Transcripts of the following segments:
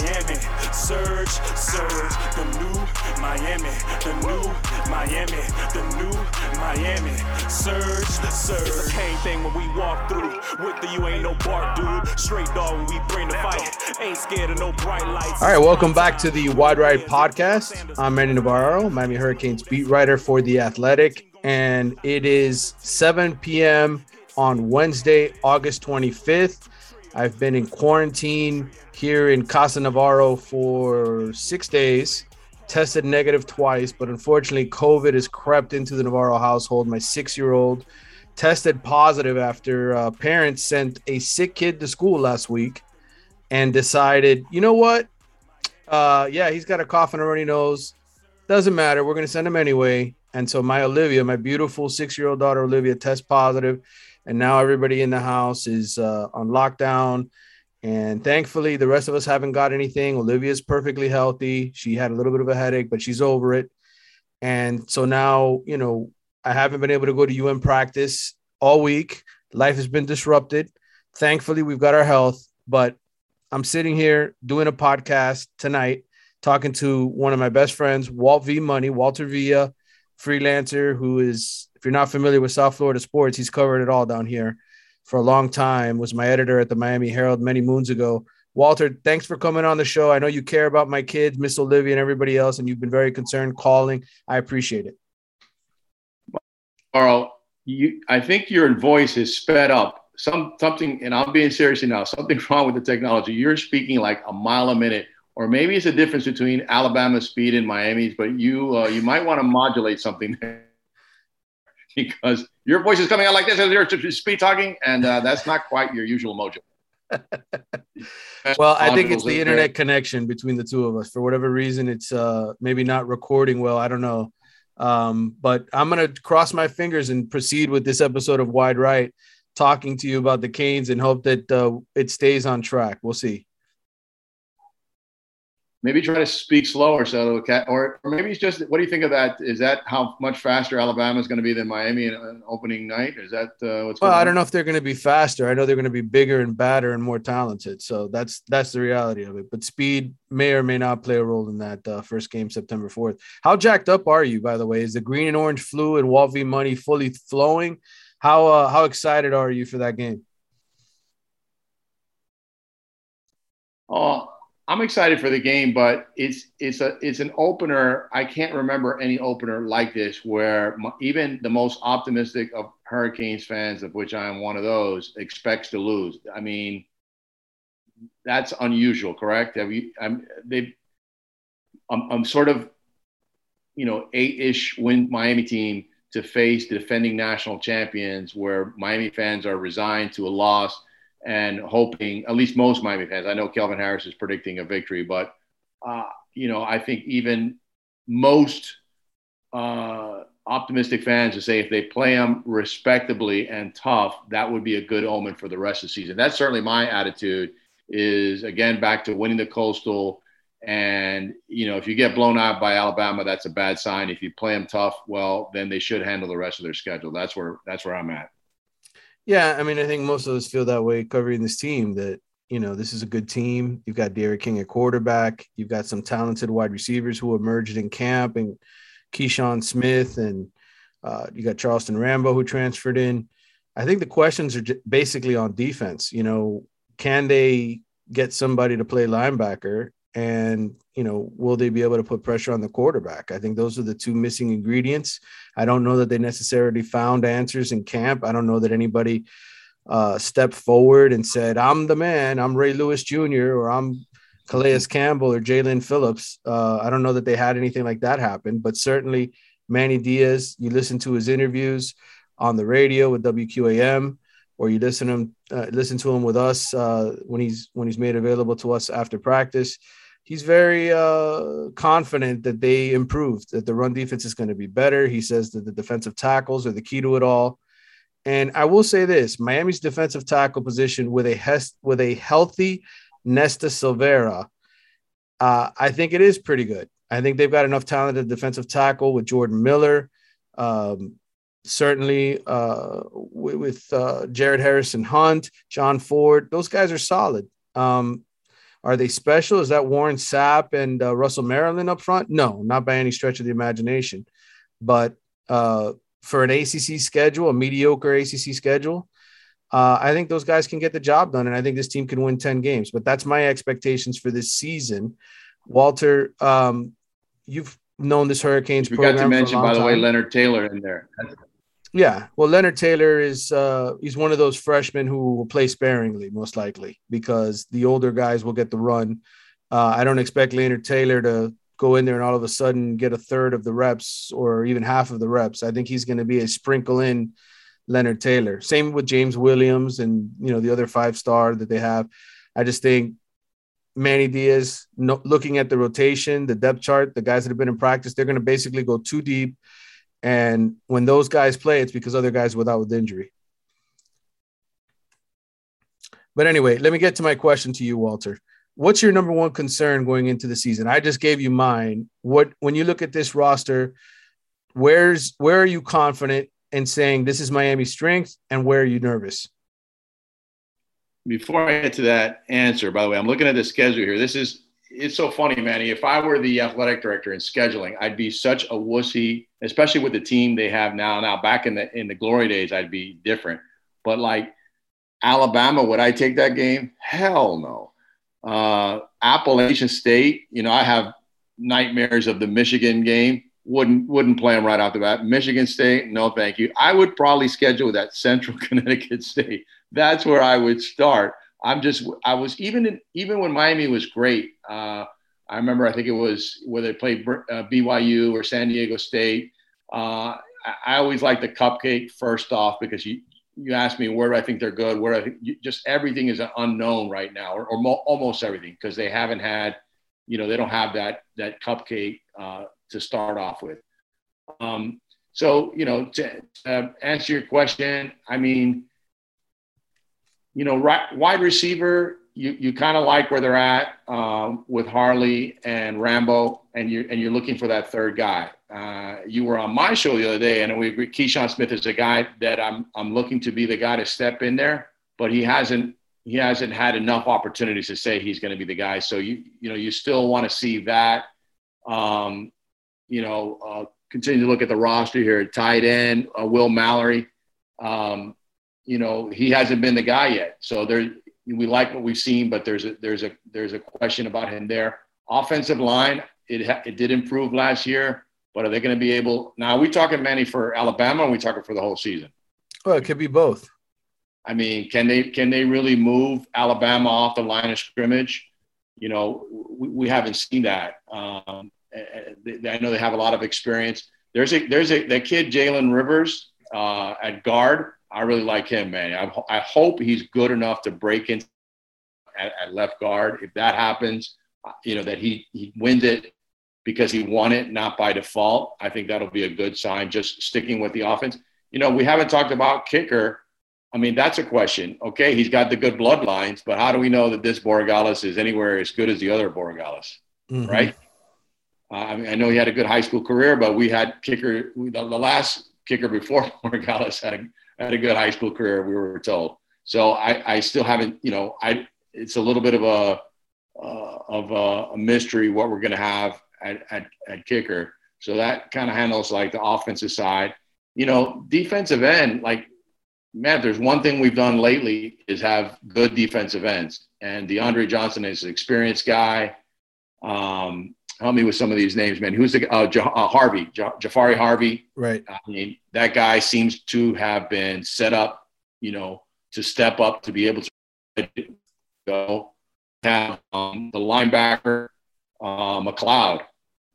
Miami, surge, surge, the new Miami, the new Miami, the new Miami, surge, surge. It's a cane thing when we walk through. With the you ain't no bark, dude. Straight dog when we bring the fight. Ain't scared of no bright lights. All right, welcome back to the Wide Right Podcast. I'm Manny Navarro, Miami Hurricanes beat writer for The Athletic, and it is 7 p.m. on Wednesday, August 25th. I've been in quarantine here in Casa Navarro for six days, tested negative twice, but unfortunately, COVID has crept into the Navarro household. My six year old tested positive after uh, parents sent a sick kid to school last week and decided, you know what? Uh, yeah, he's got a cough and a runny nose. Doesn't matter. We're going to send him anyway. And so my Olivia, my beautiful six year old daughter Olivia, test positive, and now everybody in the house is uh, on lockdown. And thankfully, the rest of us haven't got anything. Olivia's perfectly healthy. She had a little bit of a headache, but she's over it. And so now, you know, I haven't been able to go to UM practice all week. Life has been disrupted. Thankfully, we've got our health, but I'm sitting here doing a podcast tonight, talking to one of my best friends, Walt V Money, Walter Villa, freelancer who is, if you're not familiar with South Florida sports, he's covered it all down here for a long time. Was my editor at the Miami Herald many moons ago. Walter, thanks for coming on the show. I know you care about my kids, Miss Olivia, and everybody else, and you've been very concerned calling. I appreciate it. Carl, you, I think your voice is sped up. Some something, and I'm being serious now. Something's wrong with the technology. You're speaking like a mile a minute, or maybe it's a difference between Alabama speed and Miami's. But you uh, you might want to modulate something there because your voice is coming out like this as you're speed talking, and uh, that's not quite your usual mojo. well, I think it's the internet connection between the two of us. For whatever reason, it's uh, maybe not recording well. I don't know. Um, but I'm gonna cross my fingers and proceed with this episode of Wide Right, talking to you about the Canes and hope that uh, it stays on track. We'll see. Maybe try to speak slower, so okay, or, or maybe it's just. What do you think of that? Is that how much faster Alabama is going to be than Miami in opening night? Is that uh, what's? Well, I don't know if they're going to be faster. I know they're going to be bigger and badder and more talented. So that's that's the reality of it. But speed may or may not play a role in that uh, first game, September fourth. How jacked up are you, by the way? Is the green and orange flu and Walt V money fully flowing? How uh, how excited are you for that game? Oh, I'm excited for the game, but it's it's a it's an opener. I can't remember any opener like this where even the most optimistic of Hurricanes fans, of which I am one of those, expects to lose. I mean, that's unusual, correct? Have you? I'm they. I'm, I'm sort of, you know, eight-ish win Miami team to face the defending national champions, where Miami fans are resigned to a loss and hoping, at least most Miami fans, I know Kelvin Harris is predicting a victory, but, uh, you know, I think even most uh, optimistic fans to say if they play them respectably and tough, that would be a good omen for the rest of the season. That's certainly my attitude is, again, back to winning the Coastal And you know, if you get blown out by Alabama, that's a bad sign. If you play them tough, well, then they should handle the rest of their schedule. That's where that's where I'm at. Yeah, I mean, I think most of us feel that way covering this team. That you know, this is a good team. You've got D'Eriq King at quarterback. You've got some talented wide receivers who emerged in camp, and Keyshawn Smith, and uh, you got Charleston Rambo who transferred in. I think the questions are basically on defense. You know, can they get somebody to play linebacker and you know will they be able to put pressure on the quarterback? I think those are the two missing ingredients. I don't know that they necessarily found answers in camp. I don't know that anybody uh, stepped forward and said i'm the man. I'm ray lewis jr or i'm calais campbell or Jaelan phillips. Uh, i don't know that they had anything like that happen but certainly manny diaz you listen to his interviews on the radio with wqam or you listen to him uh, listen to him with us uh, when he's when he's made available to us after practice he's very uh, confident that they improved, that the run defense is going to be better. He says that the defensive tackles are the key to it all. And I will say this: Miami's defensive tackle position with a hes- with a healthy Nesta Silvera, uh, I think it is pretty good. I think they've got enough talented defensive tackle with Jordan Miller, um, certainly uh, with, with uh, Jared Harrison Hunt, John Ford. Those guys are solid. Um, are they special? Is that Warren Sapp and uh, Russell Maryland up front? No, not by any stretch of the imagination. But uh, for an ACC schedule, a mediocre ACC schedule, uh, I think those guys can get the job done, and I think this team can win ten games. But that's my expectations for this season. Walter, um, you've known this Hurricanes. We got to mention, by the way, Leonard Taylor in there. Yeah, well, Leonard Taylor is uh, he's one of those freshmen who will play sparingly, most likely, because the older guys will get the run. Uh, I don't expect Leonard Taylor to go in there and all of a sudden get a third of the reps or even half of the reps. I think he's going to be a sprinkle in Leonard Taylor. Same with James Williams and you know the other five star that they have. I just think Manny Diaz, no, looking at the rotation, the depth chart, the guys that have been in practice, they're going to basically go too deep and when those guys play, it's because other guys without with injury. But anyway, let me get to my question to you, Walter. What's your number one concern going into the season? I just gave you mine. What when you look at this roster, where's where are you confident in saying this is Miami's strength and where are you nervous? Before I get to that answer, by the way, I'm looking at the schedule here. This is it's so funny, Manny. If I were the athletic director in scheduling, I'd be such a wussy, especially with the team they have now. Now, back in the in the glory days, I'd be different. But like Alabama, would I take that game? Hell no. Uh, Appalachian State, you know, I have nightmares of the Michigan game. Wouldn't wouldn't play them right off the bat. Michigan State, no, thank you. I would probably schedule that Central Connecticut State. That's where I would start. I'm just I was even in, even when Miami was great. Uh, I remember I think it was where they played uh, BYU or San Diego State. Uh, I, always like the cupcake first off because you you ask me where do I think they're good, where I think you, just everything is an unknown right now, or, or mo- almost everything because they haven't had, you know, they don't have that that cupcake uh, to start off with. Um, so you know, to, to answer your question, I mean you know, right, wide receiver, you, you kind of like where they're at um, with Harley and Rambo, and you're and you're looking for that third guy. Uh, you were on my show the other day, and we agree. Keyshawn Smith is a guy that I'm I'm looking to be the guy to step in there, but he hasn't he hasn't had enough opportunities to say he's going to be the guy. So you you know you still want to see that. Um, you know, uh, continue to look at the roster here. Tight end, uh, Will Mallory. Um, you know, he hasn't been the guy yet. So there, we like what we've seen, but there's a there's a there's a question about him there. Offensive line, it it did improve last year, but are they going to be able? Now, are we talking Manny for Alabama? Or are we talking for the whole season? Well, it could be both. I mean, can they can they really move Alabama off the line of scrimmage? You know, we, we haven't seen that. Um, I know they have a lot of experience. There's a there's a that kid Jalen Rivers uh, at guard I really like him, man. I, I hope he's good enough to break in at, at, left guard. If that happens, uh, you know, that he, he wins it because he won it, not by default. I think that'll be a good sign, just sticking with the offense. You know, we haven't talked about kicker. I mean, that's a question. Okay, he's got the good bloodlines, but how do we know that this Borregales is anywhere as good as the other Borregales? mm-hmm. right? Uh, I mean, I know he had a good high school career, but we had kicker. The, the last kicker before Borregales had a, had a good high school career. We were told. So I, I still haven't. You know, I it's a little bit of a uh, of a, a, mystery what we're going to have at, at, at kicker. So that kind of handles like the offensive side. You know, defensive end, like man, there's one thing we've done lately is have good defensive ends. And DeAndre Johnson is an experienced guy. Um, help me with some of these names, man. Who's the uh, J- uh, Harvey, J- Jahfari Harvey? Right. I mean, that guy seems to have been set up, you know, to step up to be able to go. Have um, the linebacker, uh, McCloud.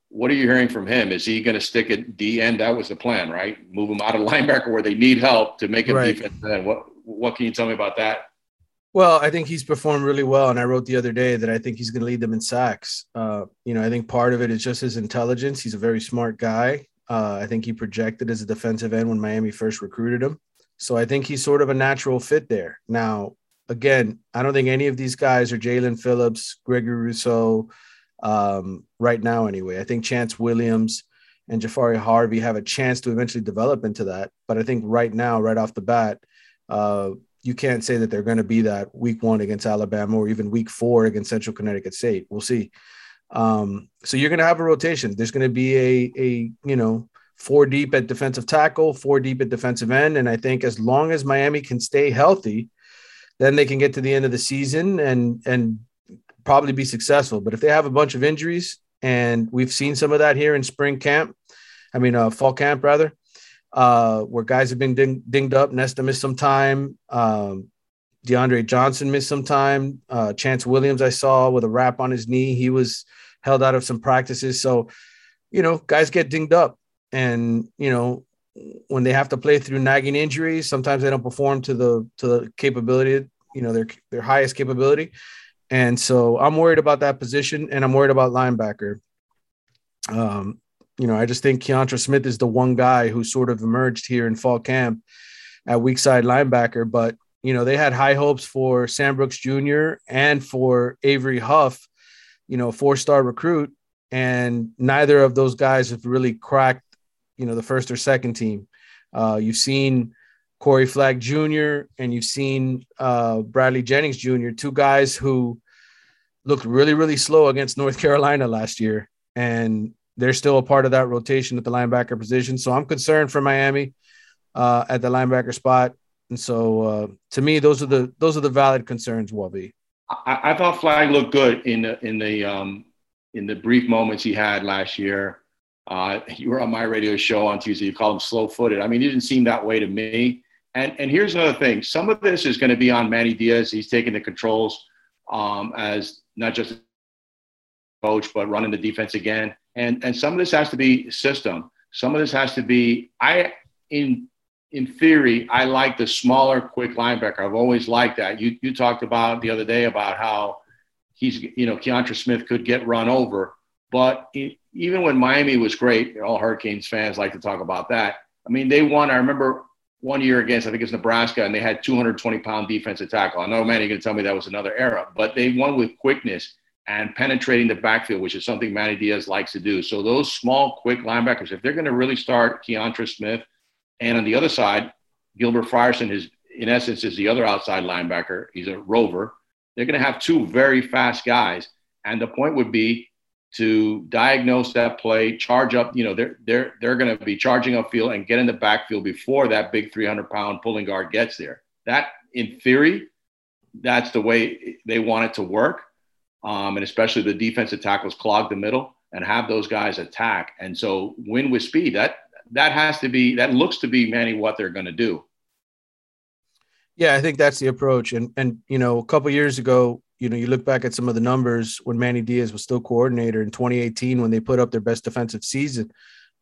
What are you hearing from him? Is he going to stick at D end? That was the plan, right? Move him out of linebacker where they need help to make him right. defense. What? What can you tell me about that? Well, I think he's performed really well, and I wrote the other day that I think he's going to lead them in sacks. Uh, you know, I think part of it is just his intelligence. He's a very smart guy. Uh, I think he projected as a defensive end when Miami first recruited him, so I think he's sort of a natural fit there. Now, again, I don't think any of these guys are Jaelan Phillips, Gregory Rousseau, um, right now anyway. I think Chance Williams and Jahfari Harvey have a chance to eventually develop into that, but I think right now, right off the bat. Uh, you can't say that they're going to be that week one against Alabama or even week four against Central Connecticut State. We'll see. Um, so you're going to have a rotation. There's going to be a, a, you know, four deep at defensive tackle, four deep at defensive end. And I think as long as Miami can stay healthy, then they can get to the end of the season and, and probably be successful. But if they have a bunch of injuries, and we've seen some of that here in spring camp, I mean, uh, fall camp rather, uh, where guys have been ding- dinged up. Nesta missed some time. Um, DeAndre Johnson missed some time. Uh, Chance Williams, I saw with a wrap on his knee. He was held out of some practices. So, you know, guys get dinged up. And, you know, when they have to play through nagging injuries, sometimes they don't perform to the to the capability, you know, their their highest capability. And so I'm worried about that position and I'm worried about linebacker. Um, you know, I just think Keontra Smith is the one guy who sort of emerged here in fall camp at weak side linebacker. But, you know, they had high hopes for Sam Brooks Jr. and for Avery Huff, you know, four star recruit. And neither of those guys have really cracked, you know, the first or second team. Uh, you've seen Corey Flagg Jr. and you've seen uh, Bradley Jennings Jr., two guys who looked really, really slow against North Carolina last year. And they're still a part of that rotation at the linebacker position. So I'm concerned for Miami uh, at the linebacker spot. And so uh, to me, those are the those are the valid concerns, Wabi. I, I thought Flagg looked good in the in the um, in the brief moments he had last year. Uh, you were on my radio show on Tuesday. You called him slow footed. I mean, he didn't seem that way to me. And and here's another thing. Some of this is going to be on Manny Diaz. He's taking the controls um, as not just coach, but running the defense again. And and some of this has to be system. Some of this has to be I in in theory, I like the smaller, quick linebacker. I've always liked that. You you talked about the other day about how he's you know Keontra Smith could get run over, but it, even when Miami was great, all Hurricanes fans like to talk about that. I mean, they won. I remember one year against I think it's Nebraska, and they had 220 pound defensive tackle. I know, man, you're gonna tell me that was another era, but they won with quickness and penetrating the backfield, which is something Manny Diaz likes to do. So those small, quick linebackers, if they're going to really start Keontra Smith, and on the other side, Gilbert Frierson is in essence is the other outside linebacker. He's a rover. They're going to have two very fast guys, and the point would be to diagnose that play, charge up. You know, they're they're they're going to be charging upfield and get in the backfield before that big 300 pound pulling guard gets there. That, in theory, that's the way they want it to work um, and especially the defensive tackles clog the middle and have those guys attack. And so win with speed. That that has to be that looks to be Manny what they're going to do. Yeah, I think that's the approach. And and you know, a couple years ago, you know, you look back at some of the numbers when Manny Diaz was still coordinator in 2018 when they put up their best defensive season.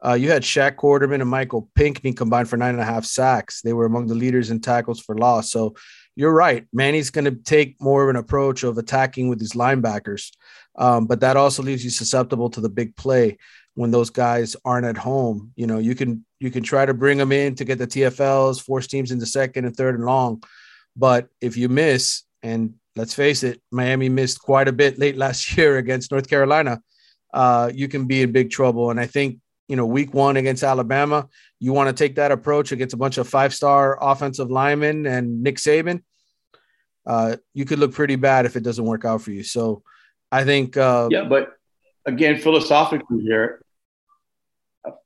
Uh, you had Shaq Quarterman and Michael Pinkney combined for nine and a half sacks. They were among the leaders in tackles for loss. So you're right. Manny's going to take more of an approach of attacking with his linebackers, um, but that also leaves you susceptible to the big play when those guys aren't at home. You know, you can you can try to bring them in to get the TFLs, force teams into second and third and long, but if you miss, and let's face it, Miami missed quite a bit late last year against North Carolina. uh, you can be in big trouble. And I think you know, week one against Alabama, you want to take that approach against a bunch of five star offensive linemen and Nick Saban. Uh, you could look pretty bad if it doesn't work out for you. So I think. Uh, yeah, but again, philosophically here,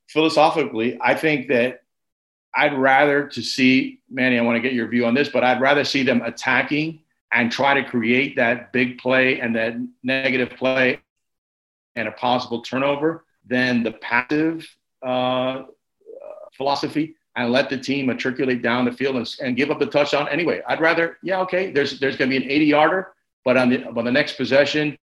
philosophically, I think that I'd rather to see Manny. I want to get your view on this, but I'd rather see them attacking and try to create that big play and that negative play and a possible turnover than the passive uh, philosophy and let the team matriculate down the field and, and, give up the touchdown anyway. I'd rather, yeah, okay, there's there's going to be an 80 yarder, but on the on the next possession,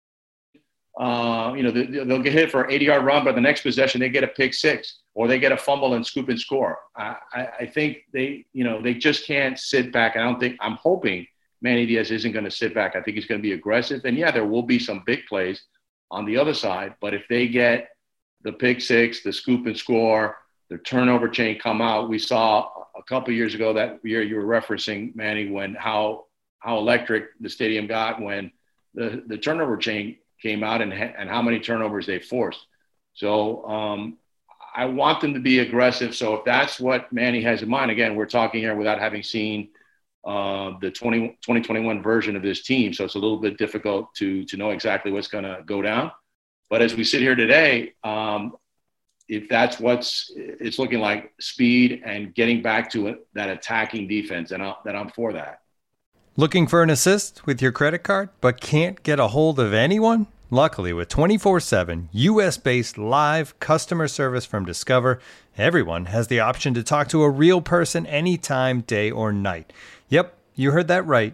uh, you know, they'll get hit for an 80 yard run, but the next possession they get a pick six or they get a fumble and scoop and score. I, I, I think they, you know, they just can't sit back. I don't think I'm hoping Manny Diaz isn't going to sit back. I think he's going to be aggressive. And yeah, there will be some big plays on the other side, but if they get the pick six, the scoop and score, the turnover chain come out. We saw a couple years ago that year you were referencing Manny when how how electric the stadium got when the the turnover chain came out and and how many turnovers they forced. So um, I want them to be aggressive. So if that's what Manny has in mind, again, we're talking here without having seen uh, the 20, 2021 version of this team. So it's a little bit difficult to to know exactly what's going to go down. But as we sit here today, um, if that's what's it's looking like speed and getting back to it, that attacking defense, and i that I'm for that. Looking for an assist with your credit card, but can't get a hold of anyone? Luckily, with 24 7 US based live customer service from Discover, everyone has the option to talk to a real person anytime, day or night. Yep, you heard that right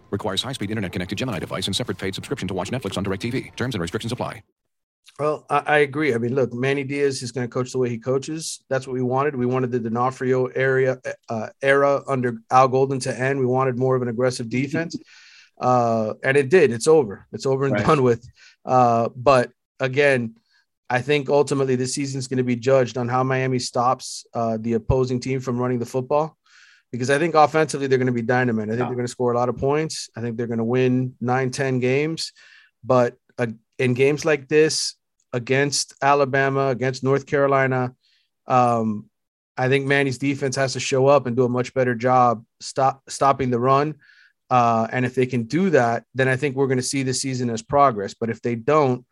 Requires high-speed internet-connected Gemini device and separate paid subscription to watch Netflix on DirecTV. Terms and restrictions apply. Well, I, I, agree. I mean, look, Manny Diaz is going to coach the way he coaches. That's what we wanted. We wanted the D'Onofrio area uh, era under Al Golden to end. We wanted more of an aggressive defense, uh, and it did. It's over. It's over and right. done with. Uh, but again, I think ultimately this season is going to be judged on how Miami stops uh, the opposing team from running the football. Because I think offensively they're going to be dynamite. I think yeah. they're going to score a lot of points. I think they're going to win nine, 10 games. But uh, in games like this, against Alabama, against North Carolina. Um, I think Manny's defense has to show up and do a much better job stop stopping the run. Uh, and if they can do that, then I think we're going to see the season as progress. But if they don't,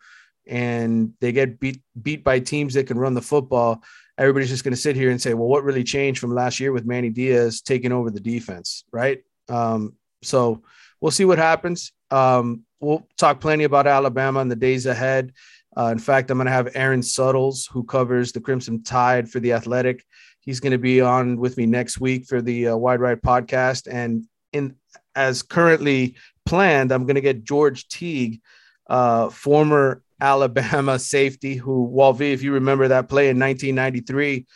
and they get beat beat by teams that can run the football, everybody's just going to sit here and say, "Well, what really changed from last year with Manny Diaz taking over the defense?" Right? Um, so we'll see what happens. Um, we'll talk plenty about Alabama in the days ahead. Uh, in fact, I'm going to have Aaron Suttles, who covers the Crimson Tide for the Athletic. He's going to be on with me next week for the uh, Wide Right podcast. And in as currently planned, I'm going to get George Teague, uh, former Alabama safety, who Walt V, if you remember that play in 1993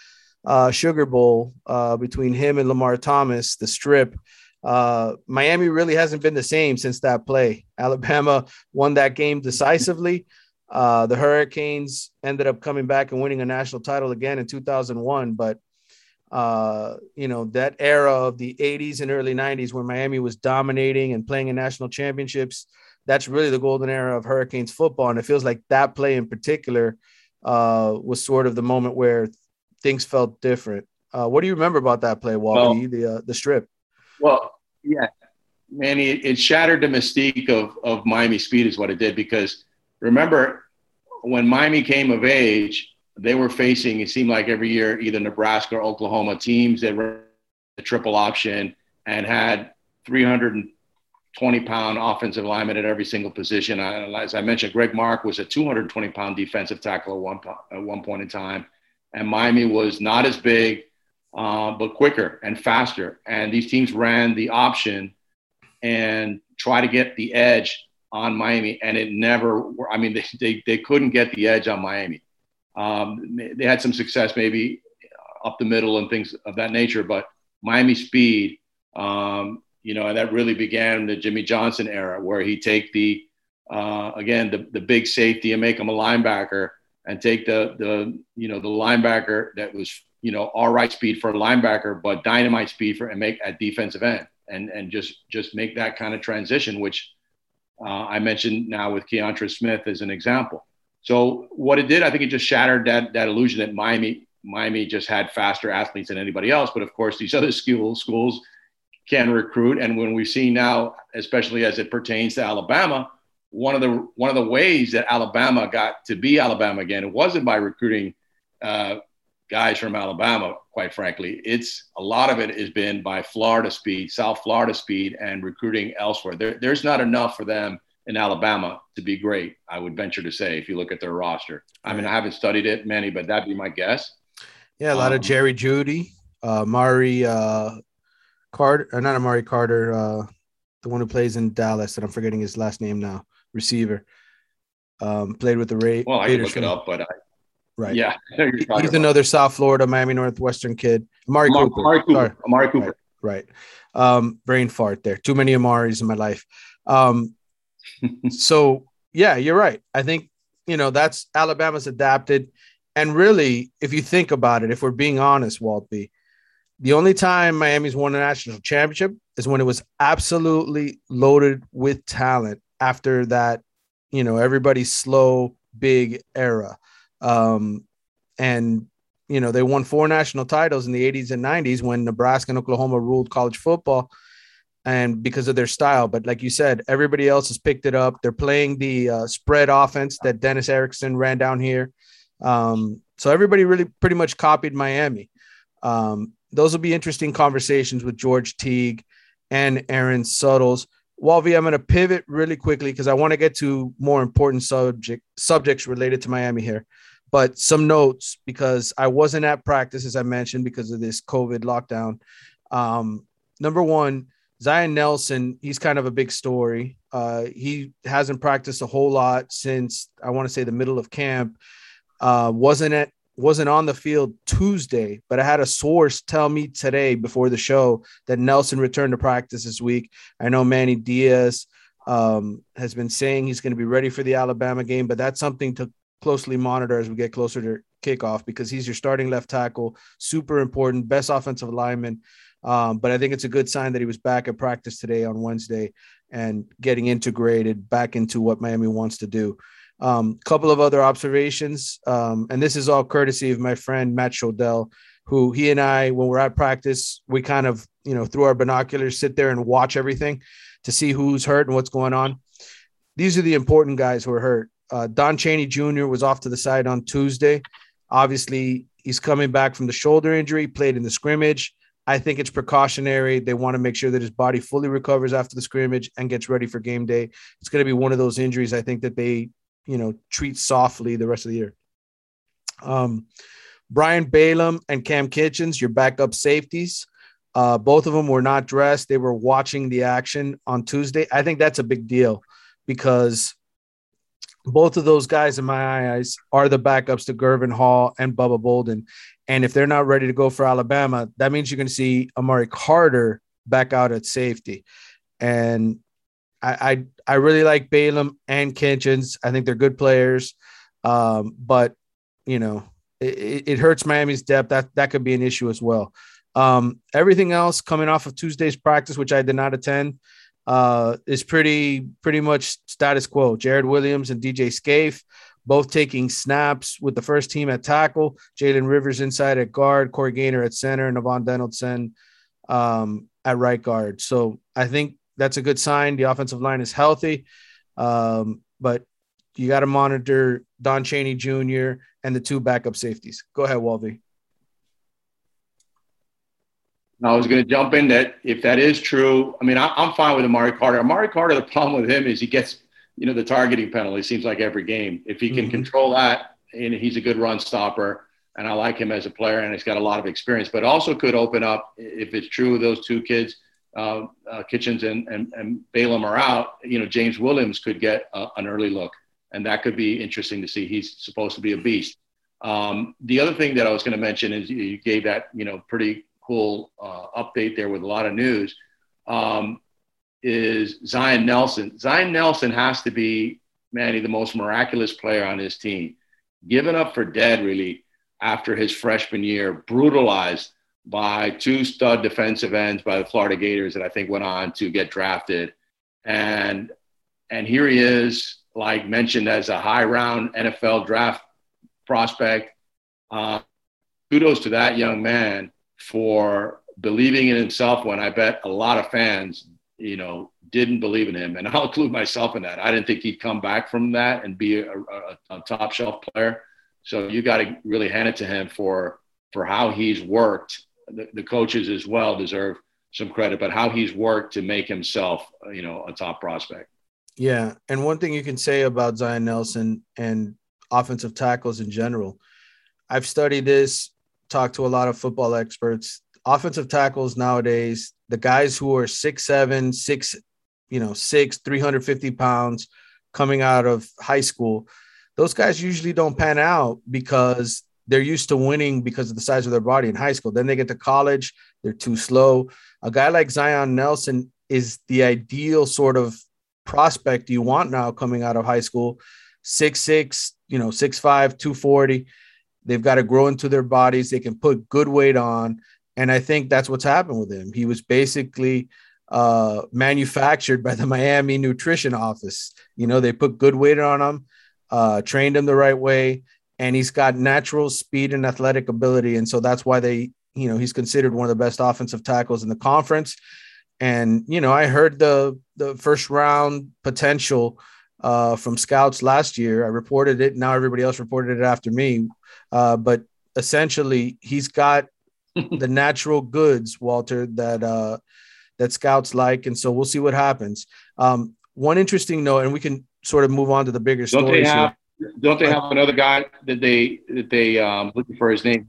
uh, Sugar Bowl uh, between him and Lamar Thomas, the strip. Uh, Miami really hasn't been the same since that play. Alabama won that game decisively. Uh, the Hurricanes ended up coming back and winning a national title again in 2001. But, uh, you know, that era of the 80s and early 90s where Miami was dominating and playing in national championships, that's really the golden era of Hurricanes football. And it feels like that play in particular uh, was sort of the moment where things felt different. Uh, what do you remember about that play, Wally, well, the, uh, the strip? Well, yeah, Manny, it, it shattered the mystique of, of Miami speed is what it did because remember when Miami came of age, they were facing, it seemed like every year, either Nebraska or Oklahoma teams that were the triple option and had 320 pound offensive linemen at every single position. As I mentioned, Greg Mark was a 220 pound defensive tackle at one, at one point in time. And Miami was not as big, uh, but quicker and faster. And these teams ran the option and try to get the edge on Miami, and it never. I mean, they they, they couldn't get the edge on Miami. Um, they had some success maybe up the middle and things of that nature, but Miami speed, um, you know, and that really began the Jimmy Johnson era, where he take the uh, again the the big safety and make him a linebacker, and take the the you know the linebacker that was you know all right speed for a linebacker, but dynamite speed for and make at defensive end, and and just just make that kind of transition, which uh, I mentioned now with Keontra Smith as an example. So what it did, I think it just shattered that that illusion that Miami Miami just had faster athletes than anybody else. But of course, these other schools schools can recruit, and when we see now, especially as it pertains to Alabama, one of the one of the ways that Alabama got to be Alabama again, it wasn't by recruiting uh, guys from Alabama. Quite frankly, it's a lot of it has been by Florida speed, South Florida speed, and recruiting elsewhere. There, there's not enough for them in Alabama to be great. I would venture to say, if you look at their roster. I mean, I haven't studied it many, but that'd be my guess. Yeah, a lot Um, of Jerry Jeudy, uh, Mari uh, Carter, uh, not Amari Carter, uh, the one who plays in Dallas, and I'm forgetting his last name now. Receiver, um, played with the Ray. Well, I can Raiders look it up, but I, Right. yeah, He- He's about- another South Florida, Miami Northwestern kid. Amari Amari, Cooper. Amari Cooper. Sorry. Amari Cooper. Right. Um, brain fart there. Too many Amaris in my life. Um, so yeah, you're right. I think you know that's Alabama's adapted, and really, if you think about it, if we're being honest, Walt B, the only time Miami's won a national championship is when it was absolutely loaded with talent. After that, you know, everybody's slow, big era, um, and you know they won four national titles in the 80s and 90s when Nebraska and Oklahoma ruled college football and because of their style. But like you said, everybody else has picked it up. They're playing the uh, spread offense that Dennis Erickson ran down here. Um, so everybody really pretty much copied Miami. Um, those will be interesting conversations with George Teague and Aaron Suttles. Walvy, I'm going to pivot really quickly because I want to get to more important subject subjects related to Miami here. But some notes because I wasn't at practice, as I mentioned, because of this COVID lockdown. Um, number one, Zion Nelson, he's kind of a big story. Uh, he hasn't practiced a whole lot since I want to say the middle of camp. Uh, wasn't at wasn't on the field Tuesday, but I had a source tell me today before the show that Nelson returned to practice this week. I know Manny Diaz um, has been saying he's going to be ready for the Alabama game, but that's something to closely monitor as we get closer to kickoff because he's your starting left tackle, super important, best offensive lineman. Um, but I think it's a good sign that he was back at practice today on Wednesday and getting integrated back into what Miami wants to do. A um, couple of other observations, um, and this is all courtesy of my friend Matt Shodell, who he and I, when we're at practice, we kind of, you know, through our binoculars, sit there and watch everything to see who's hurt and what's going on. These are the important guys who are hurt. Uh, Don Chaney Jr. was off to the side on Tuesday. Obviously, he's coming back from the shoulder injury, played in the scrimmage. I think it's precautionary. They want to make sure that his body fully recovers after the scrimmage and gets ready for game day. It's going to be one of those injuries I think that they, you know, treat softly the rest of the year. Um, Brian Balaam and Cam Kitchens, your backup safeties. Uh, both of them were not dressed. They were watching the action on Tuesday. I think that's a big deal because both of those guys, in my eyes, are the backups to Gurvan Hall and Bubba Bolden. And if they're not ready to go for Alabama, that means you're going to see Amari Carter back out at safety. And I, I, I really like Balaam and Kitchens. I think they're good players. Um, but, you know, it, it hurts Miami's depth. That, that could be an issue as well. Um, everything else coming off of Tuesday's practice, which I did not attend, uh, is pretty pretty much status quo. Jared Williams and DJ Scaife both taking snaps with the first team at tackle. Jalen Rivers inside at guard, Corey Gaynor at center, and Navaughn Donaldson um, at right guard. So I think that's a good sign. The offensive line is healthy, um, but you got to monitor Don Chaney Jr. and the two backup safeties. Go ahead, Walvy. I was going to jump in that if that is true, I mean, I, am fine with Amari Carter. Amari Carter, the problem with him is he gets, you know, the targeting penalty. Seems like every game. If he can Mhm. control that, and he's a good run stopper. and I like him as a player, and he's got a lot of experience. But also could open up if it's true of those two kids, uh, uh, Kitchens and, and and Balaam are out. You know, James Williams could get uh, an early look, and that could be interesting to see. He's supposed to be a beast. Um, the other thing that I was going to mention is you gave that you know pretty cool uh, update there with a lot of news. Um, is Zion Nelson? Zion Nelson has to be Manny the most miraculous player on his team, given up for dead really after his freshman year, brutalized by two stud defensive ends by the Florida Gators that I think went on to get drafted, and and here he is, like mentioned as a high round NFL draft prospect. Uh, kudos to that young man for believing in himself when I bet a lot of fans, you know, didn't believe in him. And I'll include myself in that. I didn't think he'd come back from that and be a, a, a top shelf player. So you got to really hand it to him for for how he's worked. The, the, coaches as well deserve some credit, but how he's worked to make himself, you know, a top prospect. Yeah, and one thing you can say about Zion Nelson and offensive tackles in general, I've studied this, talked to a lot of football experts. Offensive tackles nowadays, the guys who are six seven, six, you know, six, 350 pounds coming out of high school, those guys usually don't pan out because they're used to winning because of the size of their body in high school. Then they get to college, they're too slow. A guy like Zion Nelson is the ideal sort of prospect you want now coming out of high school. Six six, you know, six five, 240. They've got to grow into their bodies. They can put good weight on. And I think that's what's happened with him. He was basically uh, manufactured by the Miami nutrition office. You know, they put good weight on him uh, trained him the right way, and he's got natural speed and athletic ability. And so that's why they, you know, he's considered one of the best offensive tackles in the conference. And you know, I heard the the first round potential uh, from scouts last year. I reported it. Now everybody else reported it after me. Uh, but essentially, he's got the natural goods, Walter, that uh, that scouts like, and so we'll see what happens. Um, one interesting note, and we can sort of move on to the bigger don't stories. They have, don't they have another guy that they that they um, looking for his name?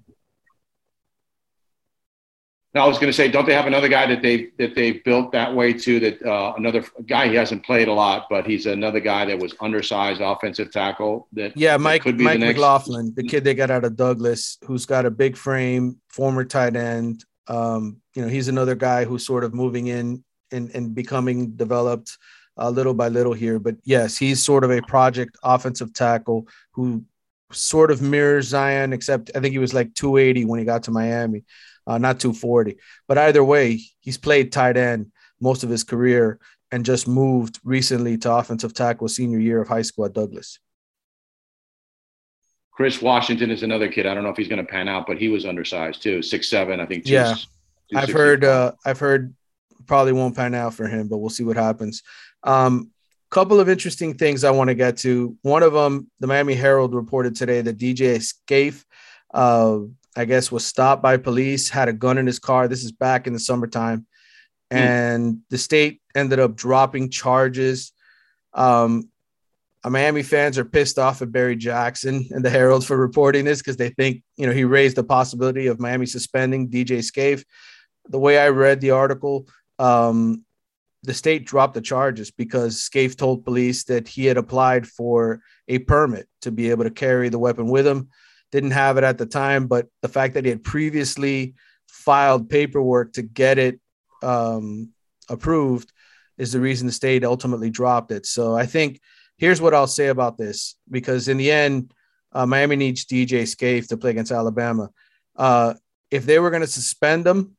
No, I was going to say, don't they have another guy that they that they built that way too? That uh, another guy he hasn't played a lot, but he's another guy that was undersized offensive tackle. That yeah, Mike that Mike the McLaughlin, the kid they got out of Douglas, who's got a big frame, former tight end. Um, you know, he's another guy who's sort of moving in and, and becoming developed uh, little by little here. But yes, he's sort of a project offensive tackle who sort of mirrors Zion, except I think he was like 280 when he got to Miami, uh, not 240. But either way, he's played tight end most of his career and just moved recently to offensive tackle senior year of high school at Douglas. Chris Washington is another kid. I don't know if he's going to pan out, but he was undersized too, six seven, I think. Two, yeah, i I've heard. Uh, I've heard probably won't pan out for him, but we'll see what happens. Um, couple of interesting things I want to get to. One of them, the Miami Herald reported today that DJ Scaife, uh, I guess, was stopped by police, had a gun in his car. This is back in the summertime. Mm. And the state ended up dropping charges. Um, Miami fans are pissed off at Barry Jackson and the Herald for reporting this because they think, you know, he raised the possibility of Miami suspending DJ Scaife. The way I read the article, um, the state dropped the charges because Scaife told police that he had applied for a permit to be able to carry the weapon with him. Didn't have it at the time, but the fact that he had previously filed paperwork to get it um, approved is the reason the state ultimately dropped it. So I think here's what I'll say about this because in the end, uh, Miami needs DJ Scaife to play against Alabama. Uh, if they were going to suspend him,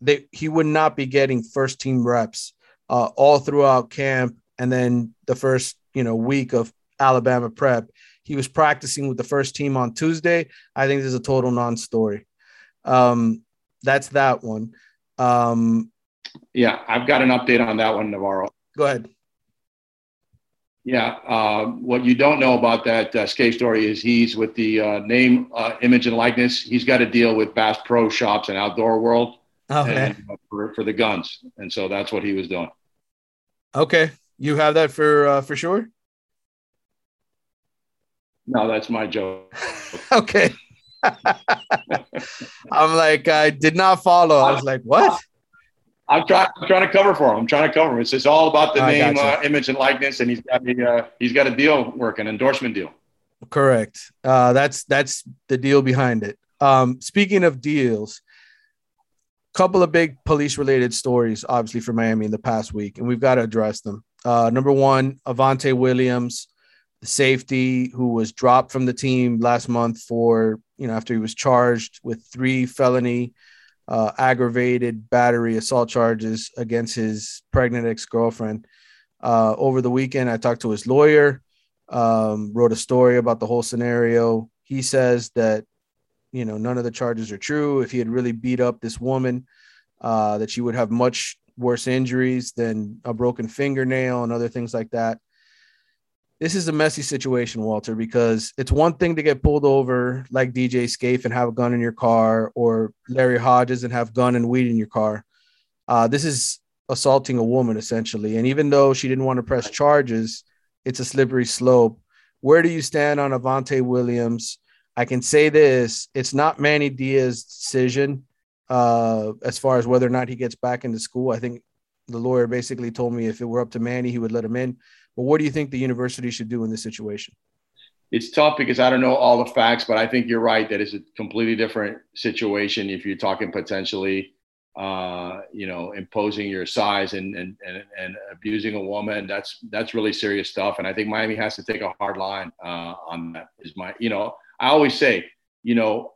they, he would not be getting first team reps uh, all throughout camp and then the first you know week of Alabama prep. He was practicing with the first team on Tuesday. I think this is a total non-story. Um, that's that one. Um, yeah, I've got an update on that one, Navarro. Go ahead. Yeah, uh, what you don't know about that uh, Scaife story is he's with the uh, name, uh, image, and likeness. He's got to deal with Bass Pro Shops and Outdoor World okay. and, uh, for, for the guns, and so that's what he was doing. Okay, you have that for uh, for sure. No, that's my joke. okay. I'm like, I did not follow. I was like, what? I'm trying. I'm trying to cover for him. I'm trying to cover him. It's just all about the I name, gotcha. uh, image, and likeness, and he's got the uh, he's got a deal working, endorsement deal. Correct. Uh, that's that's the deal behind it. Um, speaking of deals, couple of big police related stories, obviously for Miami in the past week, and we've got to address them. Uh, number one, Avantae Williams, the safety who was dropped from the team last month for you know after he was charged with three felony uh, aggravated battery assault charges against his pregnant ex girlfriend. Uh, over the weekend, I talked to his lawyer, um, wrote a story about the whole scenario. He says that, you know, none of the charges are true. If he had really beat up this woman, uh, that she would have much worse injuries than a broken fingernail and other things like that. This is a messy situation, Walter, because it's one thing to get pulled over like DJ Scaife and have a gun in your car, or Larry Hodges and have gun and weed in your car. Uh, this is assaulting a woman essentially, and even though she didn't want to press charges, it's a slippery slope. Where do you stand on Avantae Williams? I can say this: it's not Manny Diaz's decision uh, as far as whether or not he gets back into school. I think the lawyer basically told me if it were up to Manny, he would let him in. But what do you think the university should do in this situation? It's tough because I don't know all the facts, but I think you're right that it's a completely different situation if you're talking potentially, uh, you know, imposing your size and, and and and abusing a woman. That's that's really serious stuff, and I think Miami has to take a hard line uh, on that. Is my, you know, I always say, you know,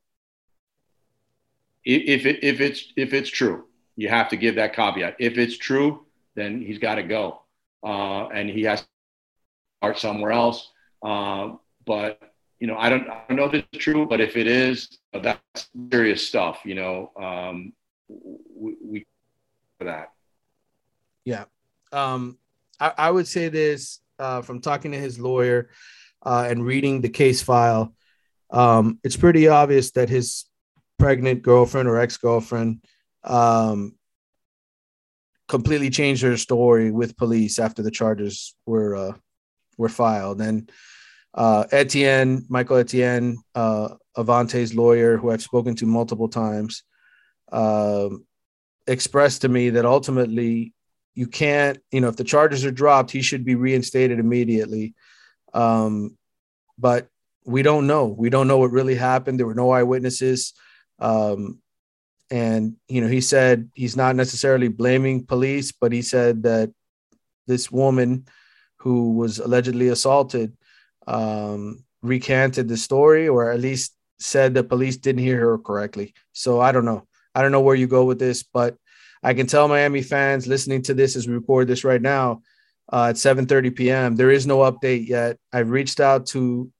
if it, if it's if it's true, you have to give that caveat. If it's true, then he's got to go, uh, and he has to start somewhere else. Uh, but you know, I don't, I don't know if it's true, but if it is, that's serious stuff. You know, um, we, we for that. Yeah. Um, I, I would say this uh, from talking to his lawyer uh, and reading the case file. Um, it's pretty obvious that his pregnant girlfriend or ex girlfriend um, completely changed her story with police after the charges were uh, were filed. And uh, Etienne, Michael Etienne, uh, Avantae's lawyer, who I've spoken to multiple times, um, expressed to me that ultimately you can't, you know, if the charges are dropped, he should be reinstated immediately. Um, but we don't know. We don't know what really happened. There were no eyewitnesses. Um, and, you know, he said he's not necessarily blaming police, but he said that this woman who was allegedly assaulted um, recanted the story or at least said the police didn't hear her correctly. So I don't know. I don't know where you go with this, but I can tell Miami fans listening to this as we record this right now uh, at 7:30 p.m. There is no update yet. I've reached out to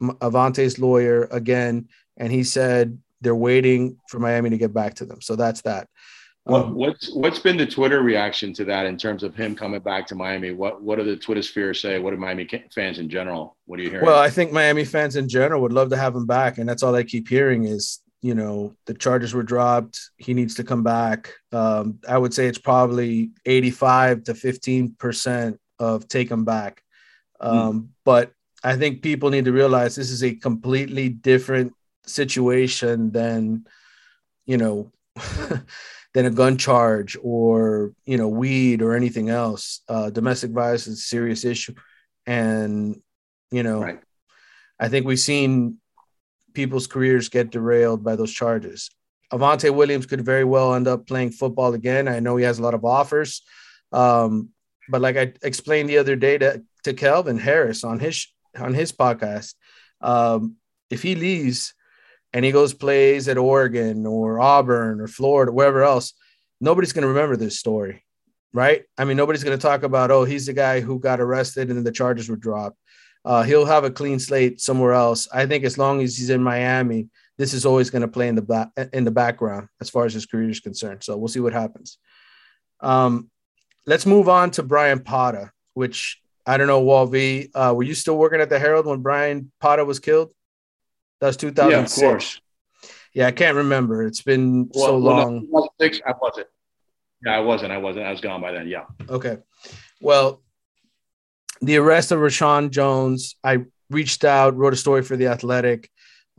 Avantae's lawyer again, and he said they're waiting for Miami to get back to them. So that's that. What, Um, what's what's been the Twitter reaction to that in terms of him coming back to Miami? What what do the Twitter sphere say? What do Miami fans in general? What are you hearing? Well, I think Miami fans in general would love to have him back, and that's all I keep hearing is you know the charges were dropped. He needs to come back. Um, I would say it's probably eighty-five to fifteen percent of take him back. Um, But I think people need to realize this is a completely different situation than you know than a gun charge or you know weed or anything else. Uh, domestic violence is a serious issue, and you know. Right. I think we've seen people's careers get derailed by those charges. Avantae Williams could very well end up playing football again. I know he has a lot of offers. Um, but like I explained the other day to, to Kelvin Harris on his on his podcast, um, if he leaves and he goes plays at Oregon or Auburn or Florida, wherever else, nobody's going to remember this story, right? I mean, nobody's going to talk about, oh, he's the guy who got arrested and then the charges were dropped. Uh, he'll have a clean slate somewhere else. I think as long as he's in Miami, this is always going to play in the in the background as far as his career is concerned. So we'll see what happens. Um, let's move on to Bryan Pata, which I don't know, Wall V. Uh, were you still working at the Herald when Bryan Pata was killed? That was 2006. yeah, of course. Yeah, I can't remember. It's been so Well, no, long. 2006, I wasn't. Yeah, I wasn't. I wasn't. I was gone by then. Yeah. Okay. Well, the arrest of Rashaun Jones, I reached out, wrote a story for The Athletic.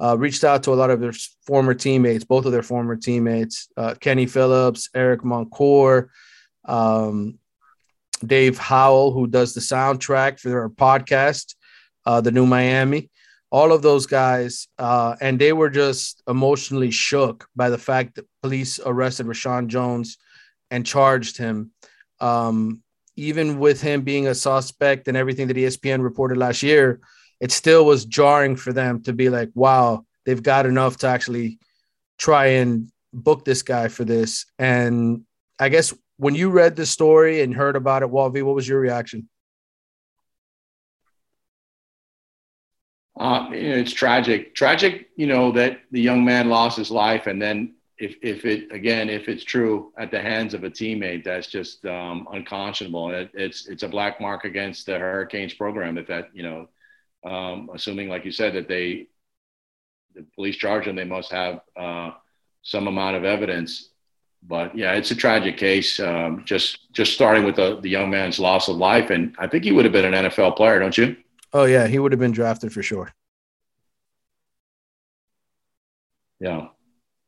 uh, reached out to a lot of their former teammates, both of their former teammates, uh, Kenny Phillips, Eric Moncur, um, Dave Howell, who does the soundtrack for our podcast, uh, The New Miami. All of those guys, uh, and they were just emotionally shook by the fact that police arrested Rashaun Jones and charged him. Um, even with him being a suspect and everything that ESPN reported last year, it still was jarring for them to be like, wow, they've got enough to actually try and book this guy for this. And I guess when you read the story and heard about it, Walvy, what was your reaction? Uh, it's tragic. Tragic, you know, that the young man lost his life, and then if if it again, if it's true at the hands of a teammate, that's just um, unconscionable. It, it's it's a black mark against the Hurricanes program. If that, you know, um, assuming, like you said, that they, the police charge them, they must have uh, some amount of evidence. But yeah, it's a tragic case. Um, just just starting with the, the young man's loss of life, and I think he would have been an NFL player, don't you? Oh yeah, he would have been drafted for sure. Yeah.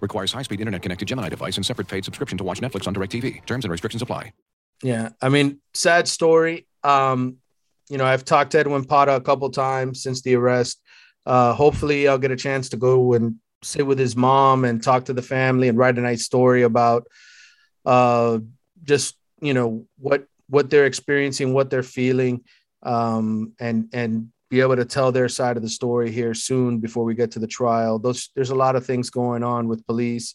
Requires high-speed internet-connected Gemini device and separate paid subscription to watch Netflix on DirecTV. Terms and restrictions apply. Yeah, I mean, sad story. Um, you know, I've talked to Edwin Pata a couple times since the arrest. Uh, hopefully, I'll get a chance to go and sit with his mom and talk to the family and write a nice story about uh, just you know what what they're experiencing, what they're feeling, um, and and be able to tell their side of the story here soon before we get to the trial. Those there's a lot of things going on with police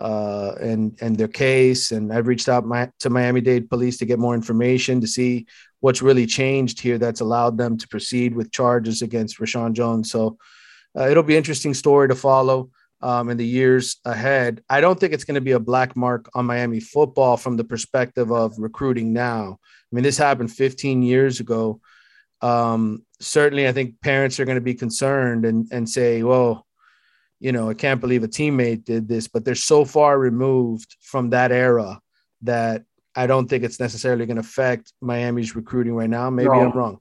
uh, and and their case. And I've reached out my, to Miami Dade Police to get more information to see what's really changed here that's allowed them to proceed with charges against Rashaun Jones. So uh, it'll be interesting story to follow um, in the years ahead. I don't think it's going to be a black mark on Miami football from the perspective of recruiting now. I mean, this happened 15 years ago. Um, certainly, I think parents are going to be concerned and and say, well you know, I can't believe a teammate did this, but they're so far removed from that era that I don't think it's necessarily going to affect Miami's recruiting right now. Maybe no. I'm wrong.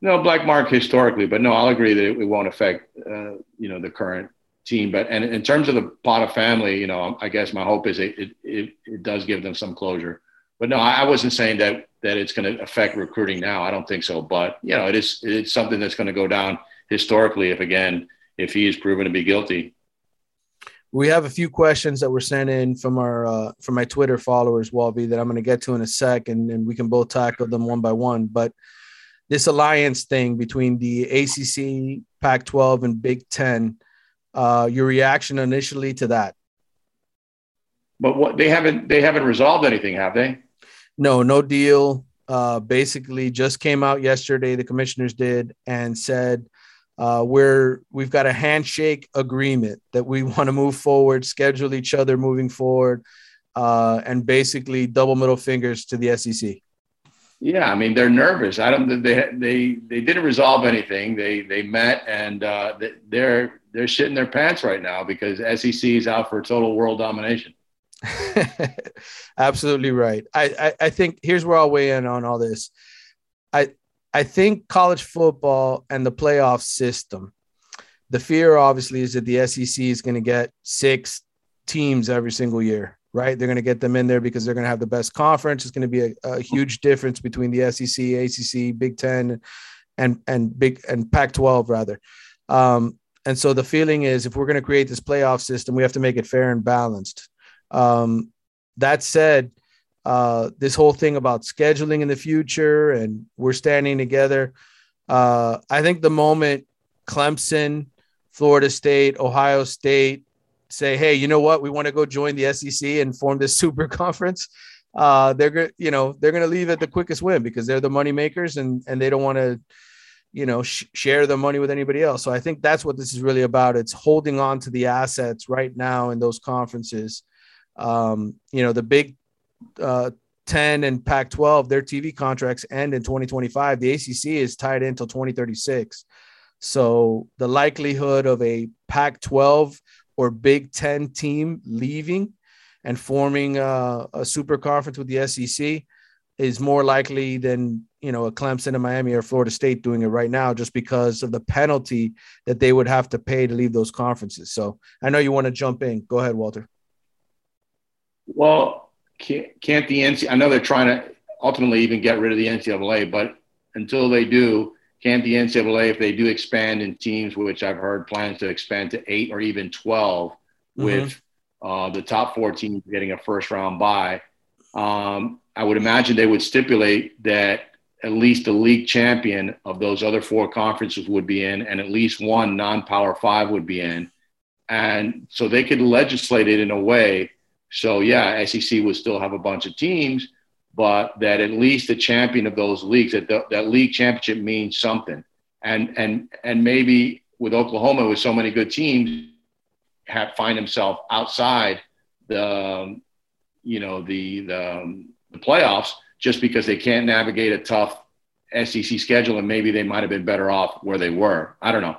No, black mark historically, but no, I'll agree that it, won't affect, uh, you know, the current team. But and in terms of the Pata family, you know, I guess my hope is it it, it, it does give them some closure. But no, I wasn't saying that that it's going to affect recruiting now. I don't think so. But you know, it is it's something that's going to go down historically if again if he is proven to be guilty. We have a few questions that were sent in from our uh, from my Twitter followers, Walby, that I'm going to get to in a sec, and, and we can both tackle them one by one. But this alliance thing between the ACC, Pac-12, and Big Ten, uh, your reaction initially to that? But what they haven't they haven't resolved anything, have they? No, no deal. Uh, basically, just came out yesterday. The commissioners did and said uh, where we've got a handshake agreement that we want to move forward, schedule each other moving forward, uh, and basically double middle fingers to the SEC. Yeah, I mean they're nervous. I don't. They they they didn't resolve anything. They they met and uh, they're they're shitting their pants right now because SEC is out for total world domination. Absolutely right. I, I I think here's where I'll weigh in on all this. I I think college football and the playoff system, the fear obviously is that the SEC is going to get six teams every single year, right? They're going to get them in there because they're going to have the best conference. It's going to be a, a huge difference between the SEC, ACC, Big Ten, and and Big and Pac-12 rather. Um, and so the feeling is, if we're going to create this playoff system, we have to make it fair and balanced. Um, that said, uh, this whole thing about scheduling in the future and we're standing together. Uh, I think the moment Clemson, Florida State, Ohio State say, "Hey, you know what? We want to go join the SEC and form this super conference," uh, they're going, you know, they're to leave at the quickest win because they're the money makers and and they don't want to, you know, sh- share the money with anybody else. So I think that's what this is really about. It's holding on to the assets right now in those conferences Um, you know, the Big uh, 10 and Pac 12, their TV contracts end in 2025. The ACC is tied in until 2036. So the likelihood of a Pac 12 or Big 10 team leaving and forming a, a super conference with the SEC is more likely than you know a Clemson and Miami or Florida State doing it right now, just because of the penalty that they would have to pay to leave those conferences. So I know you want to jump in. Go ahead, Walter. Well, can't, can't the NCAA? I know they're trying to ultimately even get rid of the NCAA, but until they do, can't the NCAA, if they do expand in teams, which I've heard plans to expand to eight or even 12, mm-hmm. with uh, the top four teams getting a first round bye, um, I would imagine they would stipulate that at least the league champion of those other four conferences would be in, and at least one non power five would be in. And so they could legislate it in a way. So, yeah, SEC would still have a bunch of teams, but that at least the champion of those leagues, that the, that league championship means something. And, and, and maybe with Oklahoma, with so many good teams, have, find himself outside the, um, you know, the, the, um, the playoffs just because they can't navigate a tough SEC schedule and maybe they might have been better off where they were. I don't know.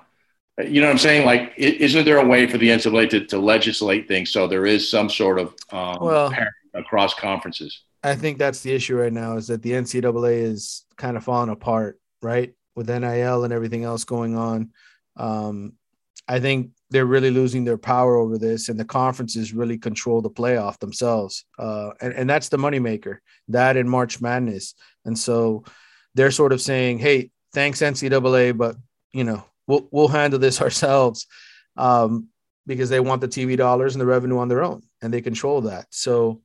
You know what I'm saying? Like, isn't there a way for the NCAA to, to legislate things so there is some sort of um, well, across conferences? I think that's the issue right now is that the NCAA is kind of falling apart, right? With NIL and everything else going on. Um, I think they're really losing their power over this, and the conferences really control the playoff themselves. Uh, and, and that's the moneymaker, that in March Madness. And so they're sort of saying, hey, thanks, NCAA, but you know, we'll we'll handle this ourselves. Um, because they want the TV dollars and the revenue on their own, and they control that. So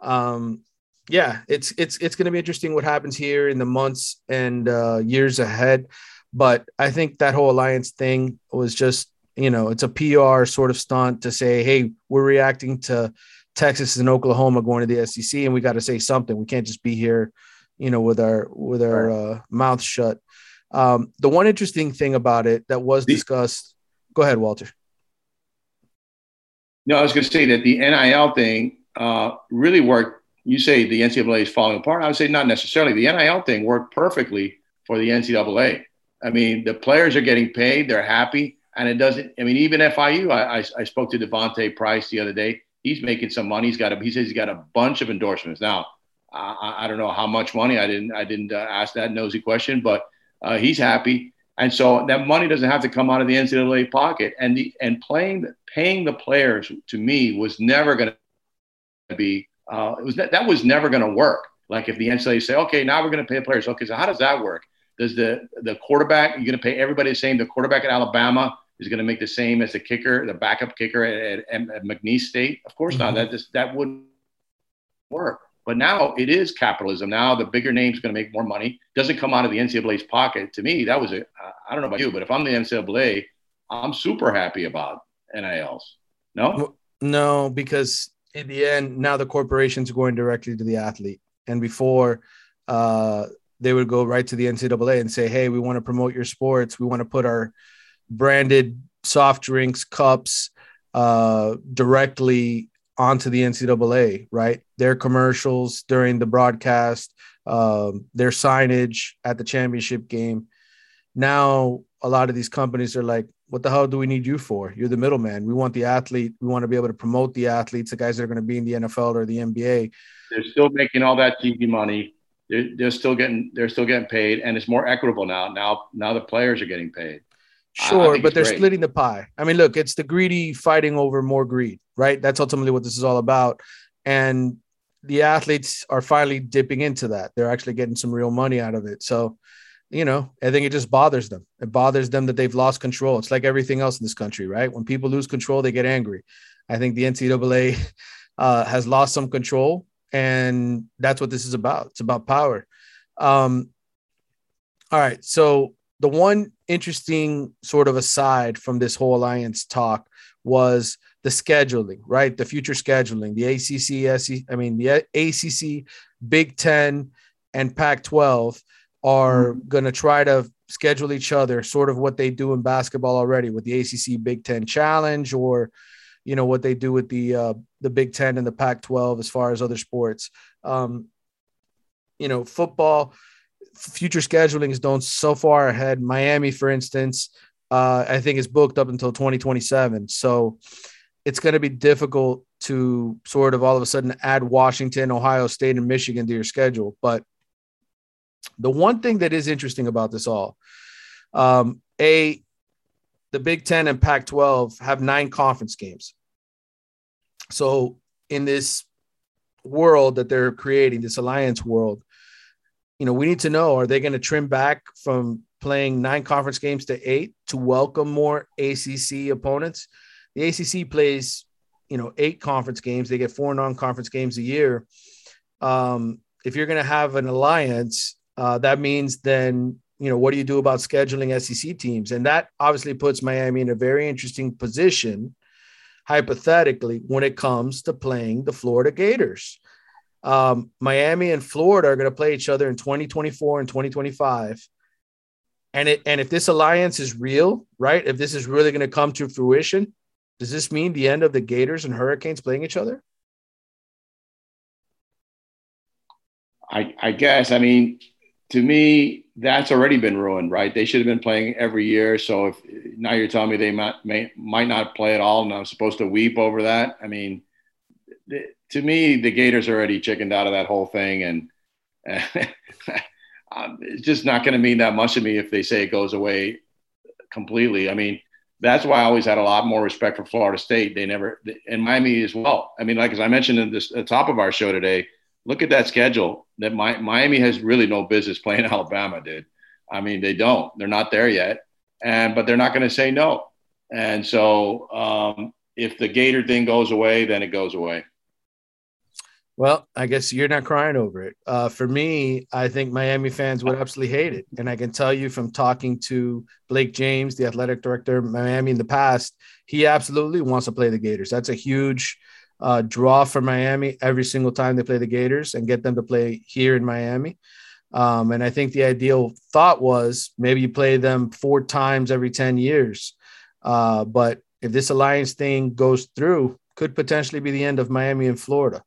um, yeah, it's it's it's going to be interesting what happens here in the months and uh, years ahead. But I think that whole alliance thing was just you know, it's a PR sort of stunt to say, hey, we're reacting to Texas and Oklahoma going to the SEC, and we got to say something. We can't just be here, you know, with our with our uh, mouth shut. Um, the one interesting thing about it that was discussed. Go ahead, Walter. No, I was going to say that the NIL thing uh, really worked. You say the NCAA is falling apart. I would say not necessarily. The NIL thing worked perfectly for the NCAA. I mean, the players are getting paid; they're happy and it doesn't. I mean, even FIU. I, I, I spoke to D'Vonte Price the other day. He's making some money. He's got a. He says he's got a bunch of endorsements now. I, I don't know how much money. I didn't. I didn't uh, ask that nosy question, but uh, he's happy. And so that money doesn't have to come out of the NCAA pocket. And the and playing paying the players to me was never going to be. Uh, it was that, was never going to work. Like if the NCAA say, okay, now we're going to pay the players. Okay, so how does that work? Does the the quarterback you're going to pay everybody the same? The quarterback at Alabama is going to make the same as the kicker, the backup kicker at, at, at McNeese State? Of course mm-hmm. not. That just that wouldn't work. But now it is capitalism. Now the bigger name's going to make more money. Doesn't come out of the NCAA's pocket. To me, that was a. I don't know about you, but if I'm the NCAA, I'm super happy about NILs. No, no, because in the end, now the corporations going directly to the athlete, and before. Uh, they would go right to the NCAA and say, "Hey, we want to promote your sports. We want to put our branded soft drinks cups uh, directly onto the NCAA, right? Their commercials during the broadcast, um, their signage at the championship game. Now, a lot of these companies are like, what the hell do we need you for? You're the middleman. We want the athlete. We want to be able to promote the athletes, the guys that are going to be in the NFL or the NBA. They're still making all that TV money. They're, they're still getting they're still getting paid, and it's more equitable now. Now now the players are getting paid. Sure, but they're great. splitting the pie. I mean, look, it's the greedy fighting over more greed, right? That's ultimately what this is all about. And the athletes are finally dipping into that. They're actually getting some real money out of it. So, you know, I think it just bothers them. It bothers them that they've lost control. It's like everything else in this country, right? When people lose control, they get angry. I think the NCAA uh, has lost some control, and that's what this is about. It's about power. Um, all right. So the one interesting sort of aside from this whole alliance talk was the scheduling, right? The future scheduling, the ACC, SEC, I mean, the ACC, Big Ten, and Pac 12 are mm-hmm. going to try to schedule each other, sort of what they do in basketball already with the ACC Big Ten Challenge or you know what they do with the uh, the Big Ten and the Pac-12 as far as other sports. Um, you know, football future scheduling is done so far ahead. Miami, for instance, uh, I think is booked up until 2027. So it's going to be difficult to sort of all of a sudden add Washington, Ohio State, and Michigan to your schedule. But the one thing that is interesting about this all, um, a the Big Ten and Pac 12 have nine conference games. So, in this world that they're creating, this alliance world, you know, we need to know are they going to trim back from playing nine conference games to eight to welcome more ACC opponents? The ACC plays, you know, eight conference games. They get four non conference games a year. Um, if you're going to have an alliance, uh, that means then you know, what do you do about scheduling SEC teams? And that obviously puts Miami in a very interesting position, hypothetically, when it comes to playing the Florida Gators. Um, Miami and Florida are going to play each other in 2024 and 2025. And it and if this alliance is real, right? If this is really going to come to fruition, does this mean the end of the Gators and Hurricanes playing each other? I, I guess. I mean, to me, that's already been ruined, right? They should have been playing every year. So if now you're telling me they might may, might not play at all, and I'm supposed to weep over that. I mean, to me, the Gators already chickened out of that whole thing, and um, it's just not going to mean that much to me if they say it goes away completely. I mean, that's why I always had a lot more respect for Florida State. They never, and Miami as well. I mean, like as I mentioned in the top of our show today look at that schedule that Miami has really no business playing Alabama, dude. I mean, they don't. They're not there yet, and but they're not going to say no. And so, um, if the Gator thing goes away, then it goes away. Well, I guess you're not crying over it. Uh, for me, I think Miami fans would absolutely hate it, and I can tell you from talking to Blake James, the athletic director of Miami in the past, he absolutely wants to play the Gators. That's a huge uh, draw for Miami every single time they play the Gators and get them to play here in Miami. Um, and I think the ideal thought was maybe you play them four times every 10 years. Uh, but if this alliance thing goes through, could potentially be the end of Miami and Florida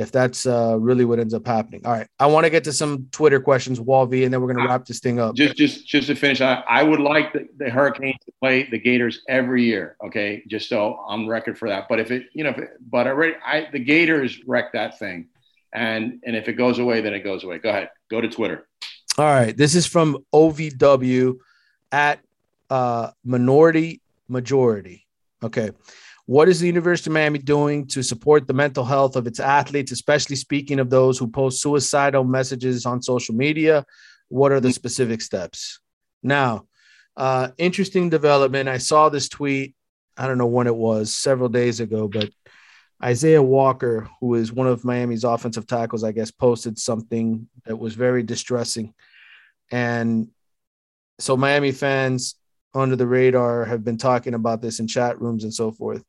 if that's uh, really what ends up happening. All right, I want to get to some Twitter questions, Wall V, and then we're going to wrap this thing up. Just, just, just to finish, I, I would like the, the, Hurricanes to play the Gators every year. Okay, just so on record for that. But if it, you know, it, but already, I the Gators wrecked that thing, and and if it goes away, then it goes away. Go ahead, go to Twitter. All right, this is from OVW at uh, Minority Majority. Okay. What is the University of Miami doing to support the mental health of its athletes, especially speaking of those who post suicidal messages on social media? What are the specific steps? Now, uh, interesting development. I saw this tweet. I don't know when it was, several days ago, but Isaiah Walker, who is one of Miami's offensive tackles, I guess, posted something that was very distressing. And so Miami fans under the radar have been talking about this in chat rooms and so forth.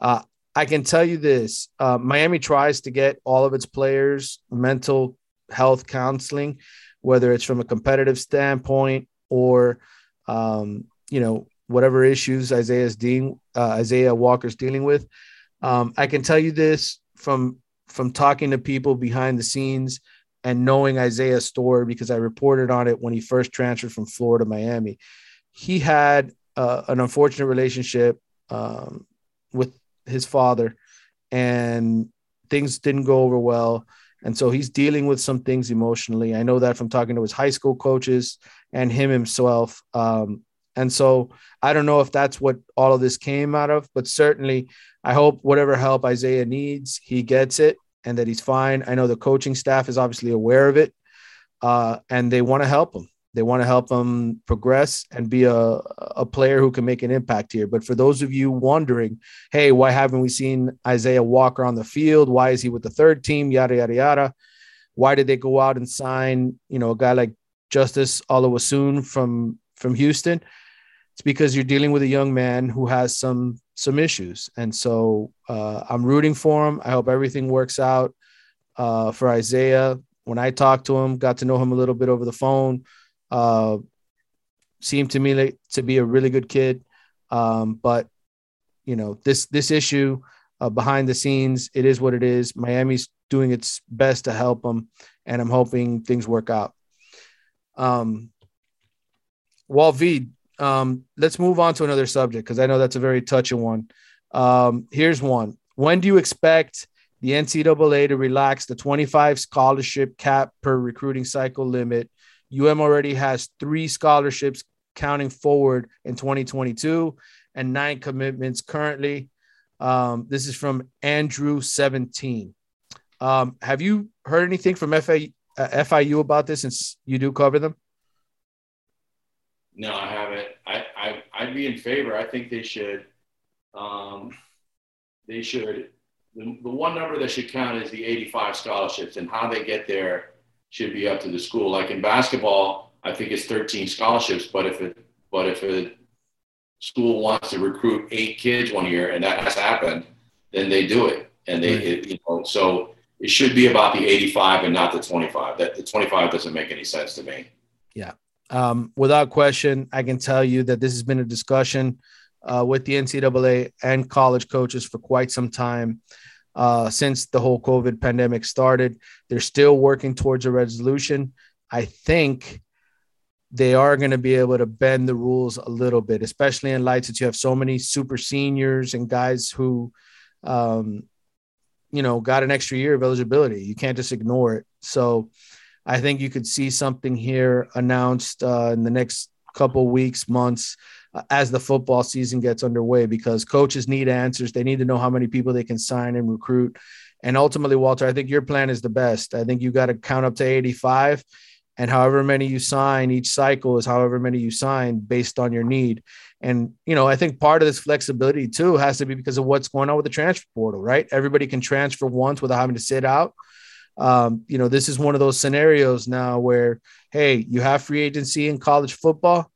Uh, I can tell you this uh, Miami tries to get all of its players mental health counseling, whether it's from a competitive standpoint or, um, you know, whatever issues Isaiah's dealing, uh, Isaiah Walker's dealing with. Um, I can tell you this from from talking to people behind the scenes and knowing Isaiah's story because I reported on it when he first transferred from Florida to Miami. He had uh, an unfortunate relationship um, with his father, and things didn't go over well. And so he's dealing with some things emotionally. I know that from talking to his high school coaches and him himself. Um, and so I don't know if that's what all of this came out of, but certainly I hope whatever help Isaiah needs, he gets it and that he's fine. I know the coaching staff is obviously aware of it uh, and they want to help him. They want to help him progress and be a, a player who can make an impact here. But for those of you wondering, hey, why haven't we seen Isaiah Walker on the field? Why is he with the third team? Yada, yada, yada. Why did they go out and sign, you know, a guy like Justice Oluwaseun from from Houston? It's because you're dealing with a young man who has some some issues, and so uh, I'm rooting for him. I hope everything works out uh, for Isaiah. When I talked to him, got to know him a little bit over the phone. Uh, seemed to me like, to be a really good kid, um, but you know this this issue uh, behind the scenes, it is what it is. Miami's doing its best to help them, and I'm hoping things work out. Um, Wall V, um, let's move on to another subject because I know that's a very touching one. Um, here's one. When do you expect the NCAA to relax the 25 scholarship cap per recruiting cycle limit? UM already has three scholarships counting forward in 2022 and nine commitments currently. Um, this is from Andrew 17. Um, have you heard anything from FIU, uh, FIU about this since you do cover them? No, I haven't. I, I I'd be in favor. I think they should. Um, they should. The, the one number that should count is the 85 scholarships, and how they get there should be up to the school. Like in basketball, I think it's 13 scholarships, but if it but if a school wants to recruit eight kids one year and that has happened, then they do it, and they it, you know so it should be about the 85 and not the 25. That the 25 doesn't make any sense to me. Yeah. Um, without question, I can tell you that this has been a discussion uh, with the NCAA and college coaches for quite some time uh, since the whole COVID pandemic started. They're still working towards a resolution. I think they are going to be able to bend the rules a little bit, especially in light that you have so many super seniors and guys who, um, you know, got an extra year of eligibility. You can't just ignore it. So, I think you could see something here announced uh, in the next couple weeks, months, as the football season gets underway, because coaches need answers. They need to know how many people they can sign and recruit. And ultimately, Walter, I think your plan is the best. I think you got to count up to 85, and however many you sign each cycle is however many you sign based on your need. And, you know, I think part of this flexibility too has to be because of what's going on with the transfer portal, right? Everybody can transfer once without having to sit out um, you know, this is one of those scenarios now where, hey, you have free agency in college football,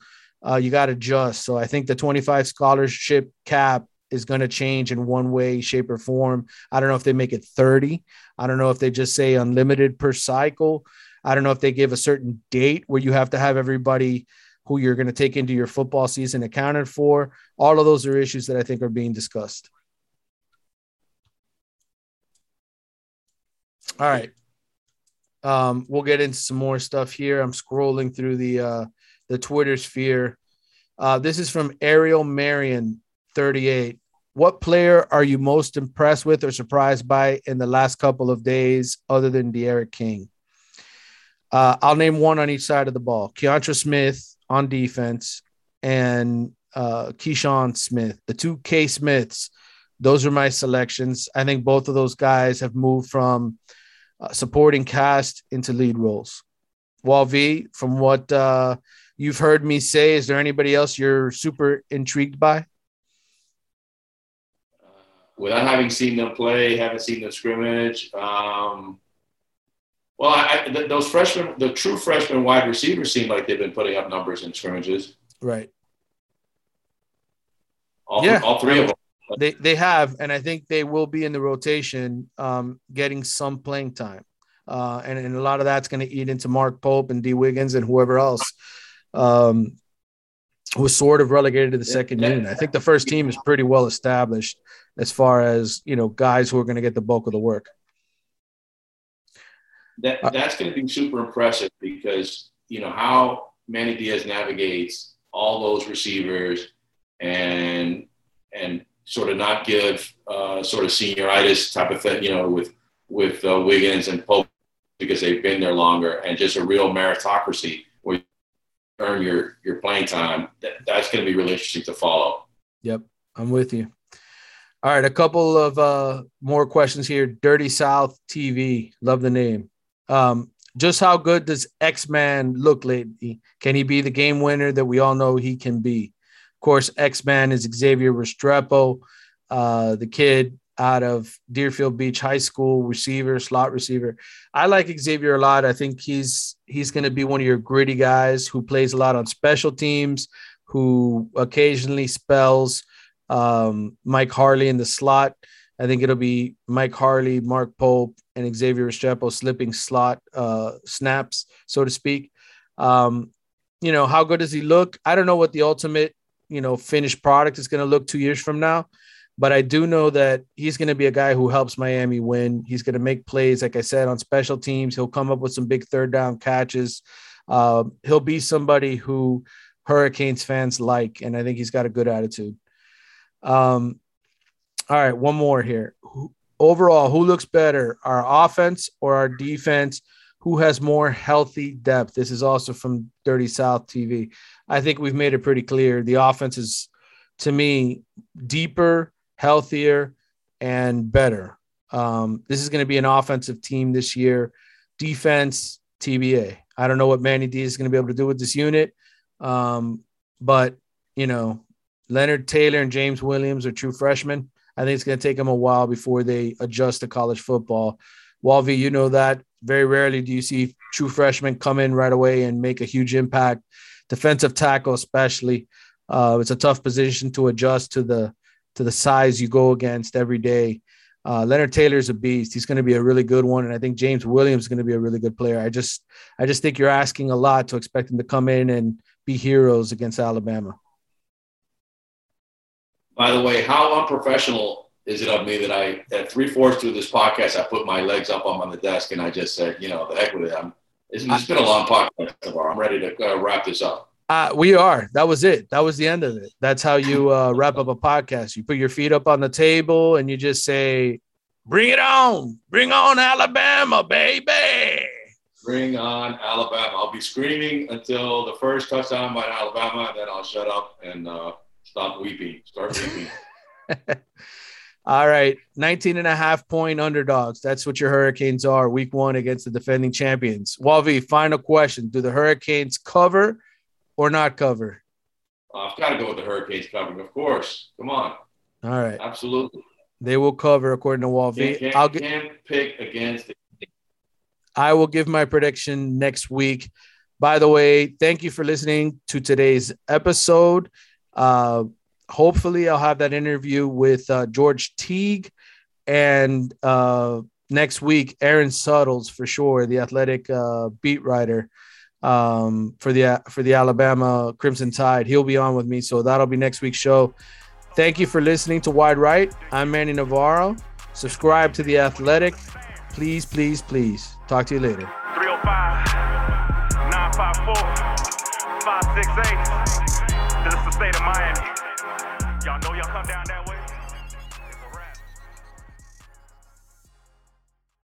uh, you got to adjust. So I think the 25 scholarship cap is going to change in one way, shape, or form. I don't know if they make it 30. I don't know if they just say unlimited per cycle. I don't know if they give a certain date where you have to have everybody who you're going to take into your football season accounted for. All of those are issues that I think are being discussed. All right. Um, we'll get into some more stuff here. I'm scrolling through the uh, the Twitter sphere. Uh, this is from Ariel Marion, 38. What player are you most impressed with or surprised by in the last couple of days, other than D'Eriq King? Uh, I'll name one on each side of the ball: Keontra Smith on defense and uh, Keyshawn Smith, the two K Smiths. Those are my selections. I think both of those guys have moved from uh, supporting cast into lead roles. Wall V, from what uh, you've heard me say, is there anybody else you're super intrigued by? Without having seen them play, haven't seen them scrimmage. Um, well, I, th- those freshmen, the true freshman wide receivers seem like they've been putting up numbers in scrimmages. Right. All, yeah. all three of them. They they have, and I think they will be in the rotation, um, getting some playing time, uh, and and a lot of that's going to eat into Mark Pope and Dee Wiggins and whoever else, um, was sort of relegated to the second unit. I think the first team is pretty well established as far as you know guys who are going to get the bulk of the work. That that's going to be super impressive because you know how Manny Diaz navigates all those receivers and and sort of not give uh, sort of senioritis type of thing, you know, with with uh, Wiggins and Pope because they've been there longer, and just a real meritocracy earn your your playing time. That, that's going to be really interesting to follow. Yep, I'm with you. All right, a couple of uh, more questions here. Dirty South TV, love the name. Um, just how good does X Man look lately? Can he be the game winner that we all know he can be? Of course, X Man is Xavier Restrepo, uh, the kid out of Deerfield Beach High School, receiver, slot receiver. I like Xavier a lot. I think he's he's going to be one of your gritty guys who plays a lot on special teams, who occasionally spells um, Mike Harley in the slot. I think it'll be Mike Harley, Mark Pope, and Xavier Restrepo slipping slot uh, snaps, so to speak. Um, you know, how good does he look? I don't know what the ultimate you know finished product is going to look two years from now. But I do know that he's going to be a guy who helps Miami win. He's going to make plays, like I said, on special teams. He'll come up with some big third down catches. Uh, he'll be somebody who Hurricanes fans like, and I think he's got a good attitude. Um, all right, one more here. Overall, who looks better, our offense or our defense? Who has more healthy depth? This is also from Dirty South TV. I think we've made it pretty clear. The offense is, to me, deeper, healthier, and better. Um, this is going to be an offensive team this year. Defense, TBA. I don't know what Manny D is going to be able to do with this unit. Um, but, you know, Leonard Taylor and James Williams are true freshmen. I think it's going to take them a while before they adjust to college football. Walvy, you know that very rarely do you see true freshmen come in right away and make a huge impact. Defensive tackle, especially, uh, it's a tough position to adjust to the to the size you go against every day. Uh, Leonard Taylor's a beast. He's going to be a really good one, and I think James Williams is going to be a really good player. I just, I just think you're asking a lot to expect him to come in and be heroes against Alabama. By the way, how unprofessional is it of me that I, at three fourths through this podcast, I put my legs up on the desk and I just said, you know, the heck with it. I'm, it's, been a long podcast. I'm ready to uh, wrap this up. Uh, we are. That was it. That was the end of it. That's how you uh, wrap up a podcast. You put your feet up on the table and you just say, "Bring it on! Bring on Alabama, baby!" Bring on Alabama. I'll be screaming until the first touchdown by Alabama, and then I'll shut up and uh, stop weeping. Start weeping. All right, 19 and a half point underdogs. That's what your Hurricanes are week one against the defending champions. Walvi, final question. Do the Hurricanes cover or not cover? Uh, I've got to go with the Hurricanes covering, of course. Come on. All right. Absolutely. They will cover according to Walvy. Can't, I'll get, can't pick against it. I will give my prediction next week. By the way, thank you for listening to today's episode. Uh, hopefully, I'll have that interview with uh, George Teague and uh, next week, Aaron Suttles for sure, the athletic uh, beat writer um, for the for the Alabama Crimson Tide. He'll be on with me, so that'll be next week's show. Thank you for listening to Wide Right. I'm Manny Navarro. Subscribe to the Athletic, please, please, please. Talk to you later. 305 954 568.